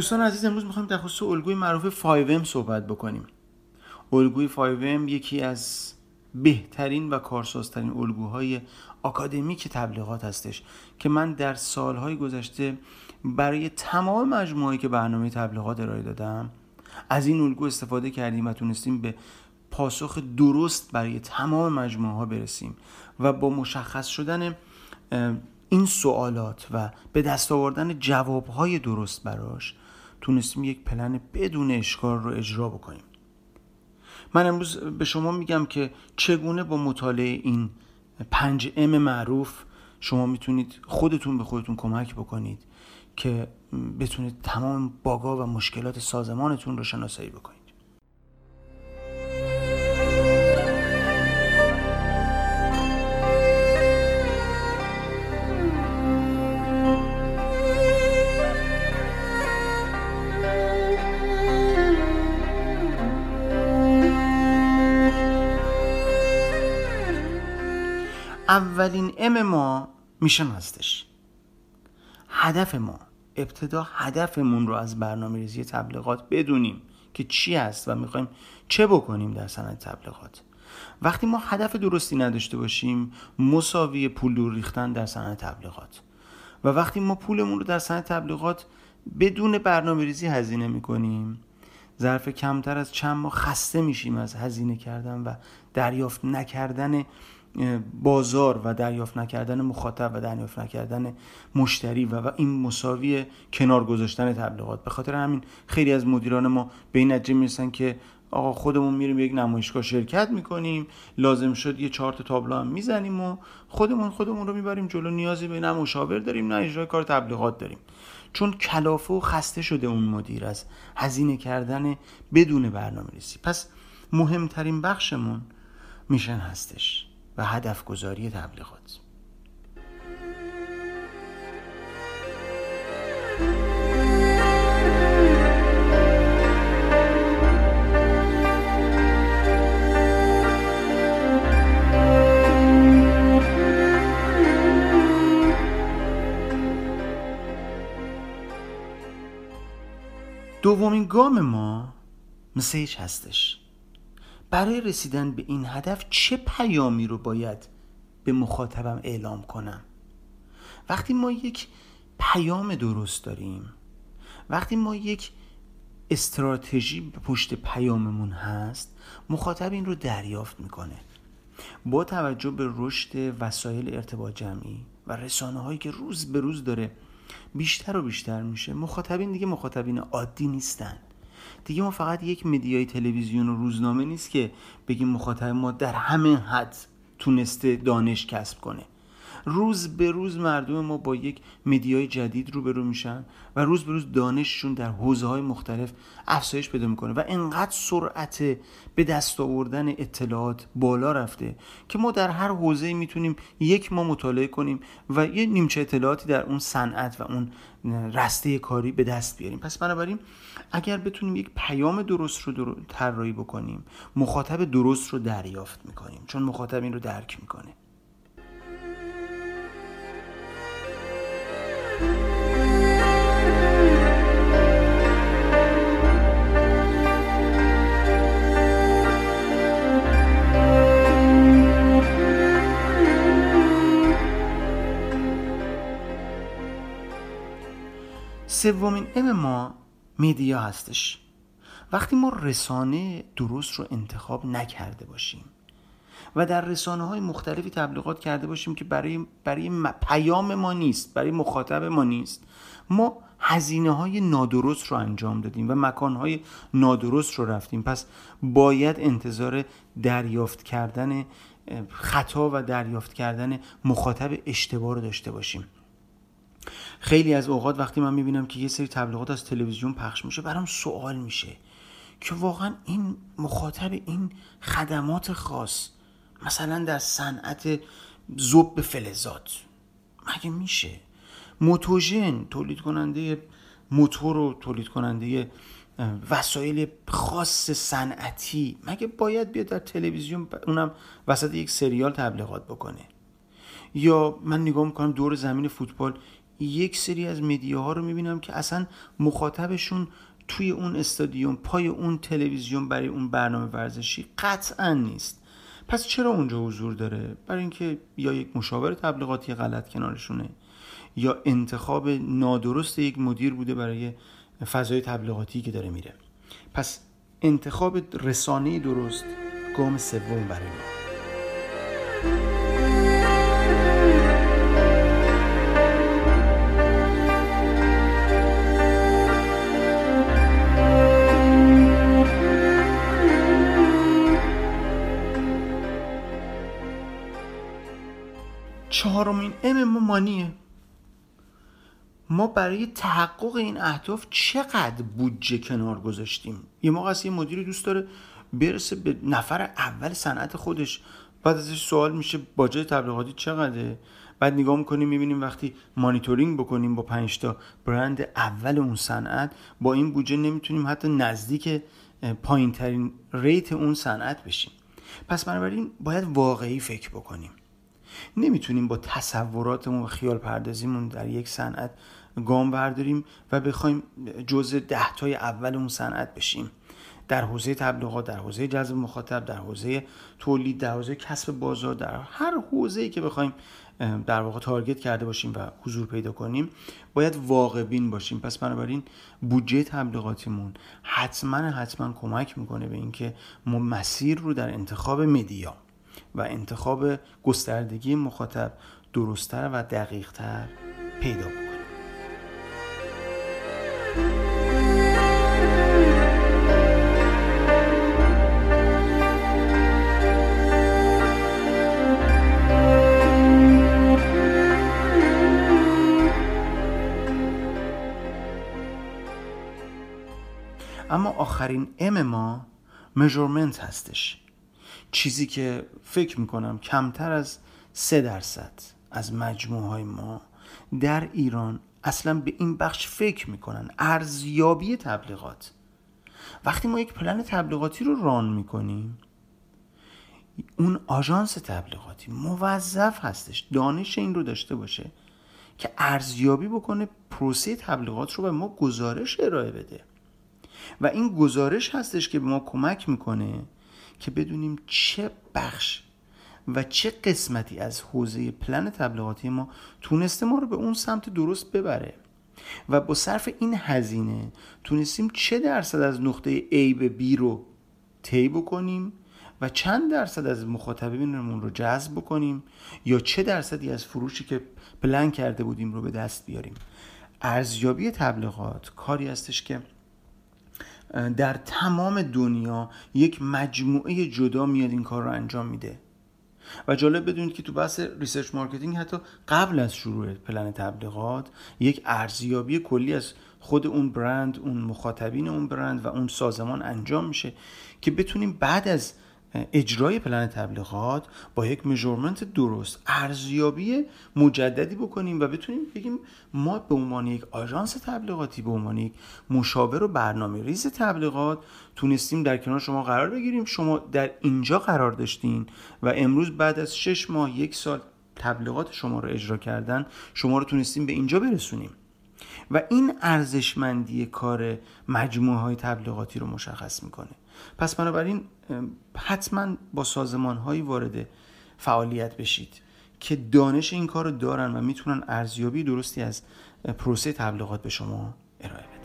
دوستان عزیز امروز می‌خوایم در خصوص الگوی معروف 5M صحبت بکنیم. الگوی 5M یکی از بهترین و کارسازترین الگوهای آکادمیک تبلیغات هستش که من در سالهای گذشته برای تمام مجموعهایی که برنامه تبلیغات ارائه دادم از این الگو استفاده کردیم و تونستیم به پاسخ درست برای تمام مجموعه ها برسیم و با مشخص شدن این سوالات و به دست آوردن جوابهای درست براش تونستیم یک پلن بدون اشکال رو اجرا بکنیم. من امروز به شما میگم که چگونه با مطالعه این پنج ام معروف شما می‌تونید خودتون به خودتون کمک بکنید که بتونید تمام باگا و مشکلات سازمانتون رو شناسایی بکنید. اولین ام ما میشن هستش هدف ما ابتدا هدفمون رو از برنامه ریزی تبلیغات بدونیم که چی است و می‌خوایم چه بکنیم در صنعت تبلیغات. وقتی ما هدف درستی نداشته باشیم مساوی پول دور ریختن در صنعت تبلیغات. و وقتی ما پولمون رو در صنعت تبلیغات بدون برنامه ریزی هزینه می‌کنیم ظرف کمتر از چند ماه خسته میشیم از هزینه کردن و دریافت نکردن بازار و دریافت نکردن مخاطب و دریافت نکردن مشتری و این مساوی کنار گذاشتن تبلیغات. به خاطر همین خیلی از مدیران ما به این نتیجه می‌رسن که آقا خودمون میریم یک نمایشگاه شرکت می‌کنیم لازم شد یه چارت تابلو هم می‌زنیم و خودمون خودمون رو می‌بریم جلو. نیازی به نه مشاور داریم نه اجرای کار تبلیغات داریم. چون کلافه و خسته شده اون مدیر از هزینه کردن بدون برنامه ریزی پس مهمترین بخشمون میشن هستش. و هدف گذاری تبلیغات. دومین گام ما مسیج هستش. برای رسیدن به این هدف چه پیامی رو باید به مخاطبم اعلام کنم؟ وقتی ما یک پیام درست داریم وقتی ما یک استراتژی پشت پیاممون هست مخاطب این رو دریافت می‌کنه. با توجه به رشد وسایل ارتباط جمعی و رسانه هایی که روز به روز داره بیشتر و بیشتر میشه مخاطبین دیگه مخاطبین عادی نیستن. دیگه ما فقط یک مدیای تلویزیون و روزنامه نیست که بگیم مخاطب ما در همه حد تونسته دانش کسب کنه. روز به روز مردم ما با یک مدیای جدید روبرو میشن و روز به روز دانششون در حوزه های مختلف افزایش پیدا می‌کنه و انقدر سرعت به دست آوردن اطلاعات بالا رفته که ما در هر حوزه می‌تونیم یک ما مطالعه کنیم و یه نیمچه اطلاعاتی در اون صنعت و اون رسته کاری به دست بیاریم. پس بنابراین اگر بتونیم یک پیام درست رو طراحی بکنیم مخاطب درست رو دریافت می‌کنیم چون مخاطب این رو درک می‌کنه. سومین ام ما میدیا هستش. وقتی ما رسانه درست رو انتخاب نکرده باشیم و در رسانه های مختلفی تبلیغات کرده باشیم که برای, برای پیام ما نیست برای مخاطب ما نیست ما هزینه های نادرست رو انجام دادیم و مکان های نادرست رو رفتیم. پس باید انتظار دریافت کردن خطا و دریافت کردن مخاطب اشتباه رو داشته باشیم. خیلی از اوقات وقتی من می‌بینم که یه سری تبلیغات از تلویزیون پخش میشه برام سوال میشه که واقعا این مخاطب این خدمات خاص مثلا در صنعت زوب فلزات مگه میشه؟ موتوژن تولید کننده موتور و تولید کننده وسایل خاص صنعتی مگه باید بیاد در تلویزیون اونم وسط یک سریال تبلیغات بکنه؟ یا من نگاه می‌کنم دور زمین فوتبال یک سری از مدیاها رو می‌بینم که اصلا مخاطبشون توی اون استادیوم پای اون تلویزیون برای اون برنامه ورزشی قطعا نیست. پس چرا اونجا حضور داره؟ برای اینکه یا یک مشاور تبلیغاتی غلط کنارشونه یا انتخاب نادرست یک مدیر بوده برای فضای تبلیغاتی که داره میره. پس انتخاب رسانه درست گام سوم برای ما. چهارمین ام ما مانیه. ما برای تحقق این اهداف چقدر بودجه کنار گذاشتیم؟ یه موقع یه مدیری دوست داره برسه به نفر اول صنعت خودش. بعد ازش سوال میشه باجه تبلیغاتی چقدره؟ بعد نگاه می‌کنیم می‌بینیم وقتی مانیتورینگ بکنیم با پنج تا برند اول اون صنعت با این بودجه نمی‌تونیم حتی نزدیک پایین ترین ریت اون صنعت بشیم. پس بنابراین باید واقعی فکر بکنیم. نمی‌تونیم با تصوراتمون و خیال پردازیمون در یک صنعت گام برداریم و بخوایم جزء دهتای اول اون صنعت بشیم. در حوزه تبلیغات در حوزه جذب مخاطب در حوزه تولید در حوزه کسب بازار در هر حوزه‌ای که بخوایم در واقع تارگت کرده باشیم و حضور پیدا کنیم باید واقع بین باشیم. پس بنابراین بودجه تبلیغاتیمون حتما حتما کمک می‌کنه به اینکه ما مسیر رو در انتخاب مدیا و انتخاب گستردگی مخاطب درستتر و دقیقتر پیدا بکنیم اما آخرین ام ما مژورمنت هستش. چیزی که فکر می‌کنم کمتر از سه درصد از مجموعه های ما در ایران اصلا به این بخش فکر می‌کنن. ارزیابی تبلیغات. وقتی ما یک پلن تبلیغاتی رو ران می‌کنیم اون آژانس تبلیغاتی موظف هستش دانش این رو داشته باشه که ارزیابی بکنه پروسه تبلیغات رو به ما گزارش ارائه بده. و این گزارش هستش که به ما کمک می‌کنه که بدونیم چه بخش و چه قسمتی از حوزه پلن تبلیغاتی ما تونسته ما رو به اون سمت درست ببره. و با صرف این هزینه تونستیم چه درصد از نقطه A به B رو طی بکنیم و چند درصد از مخاطبینمون رو جذب بکنیم یا چه درصدی از فروشی که پلن کرده بودیم رو به دست بیاریم. ارزیابی تبلیغات کاری هستش که در تمام دنیا یک مجموعه جدا میاد این کار رو انجام میده. و جالب بدونید که تو بحث research marketing حتی قبل از شروع پلن تبلیغات یک ارزیابی کلی از خود اون برند اون مخاطبین اون برند و اون سازمان انجام میشه که بتونیم بعد از اجرای پلن تبلیغات با یک measurement درست ارزیابی مجددی بکنیم و بتونیم بگیم ما به عنوان یک آژانس تبلیغاتی به عنوان یک مشاور و برنامه ریز تبلیغات تونستیم در کنار شما قرار بگیریم. شما در اینجا قرار داشتین و امروز بعد از شش ماه یک سال تبلیغات شما رو اجرا کردن شما رو تونستیم به اینجا برسونیم. و این ارزشمندی کار مجموعه های تبلیغاتی رو مشخص می‌کنه. پس بنابراین حتما با سازمان هایی وارد فعالیت بشید که دانش این کار رو دارن و می‌تونن ارزیابی درستی از پروسه تبلیغات به شما ارائه بدن.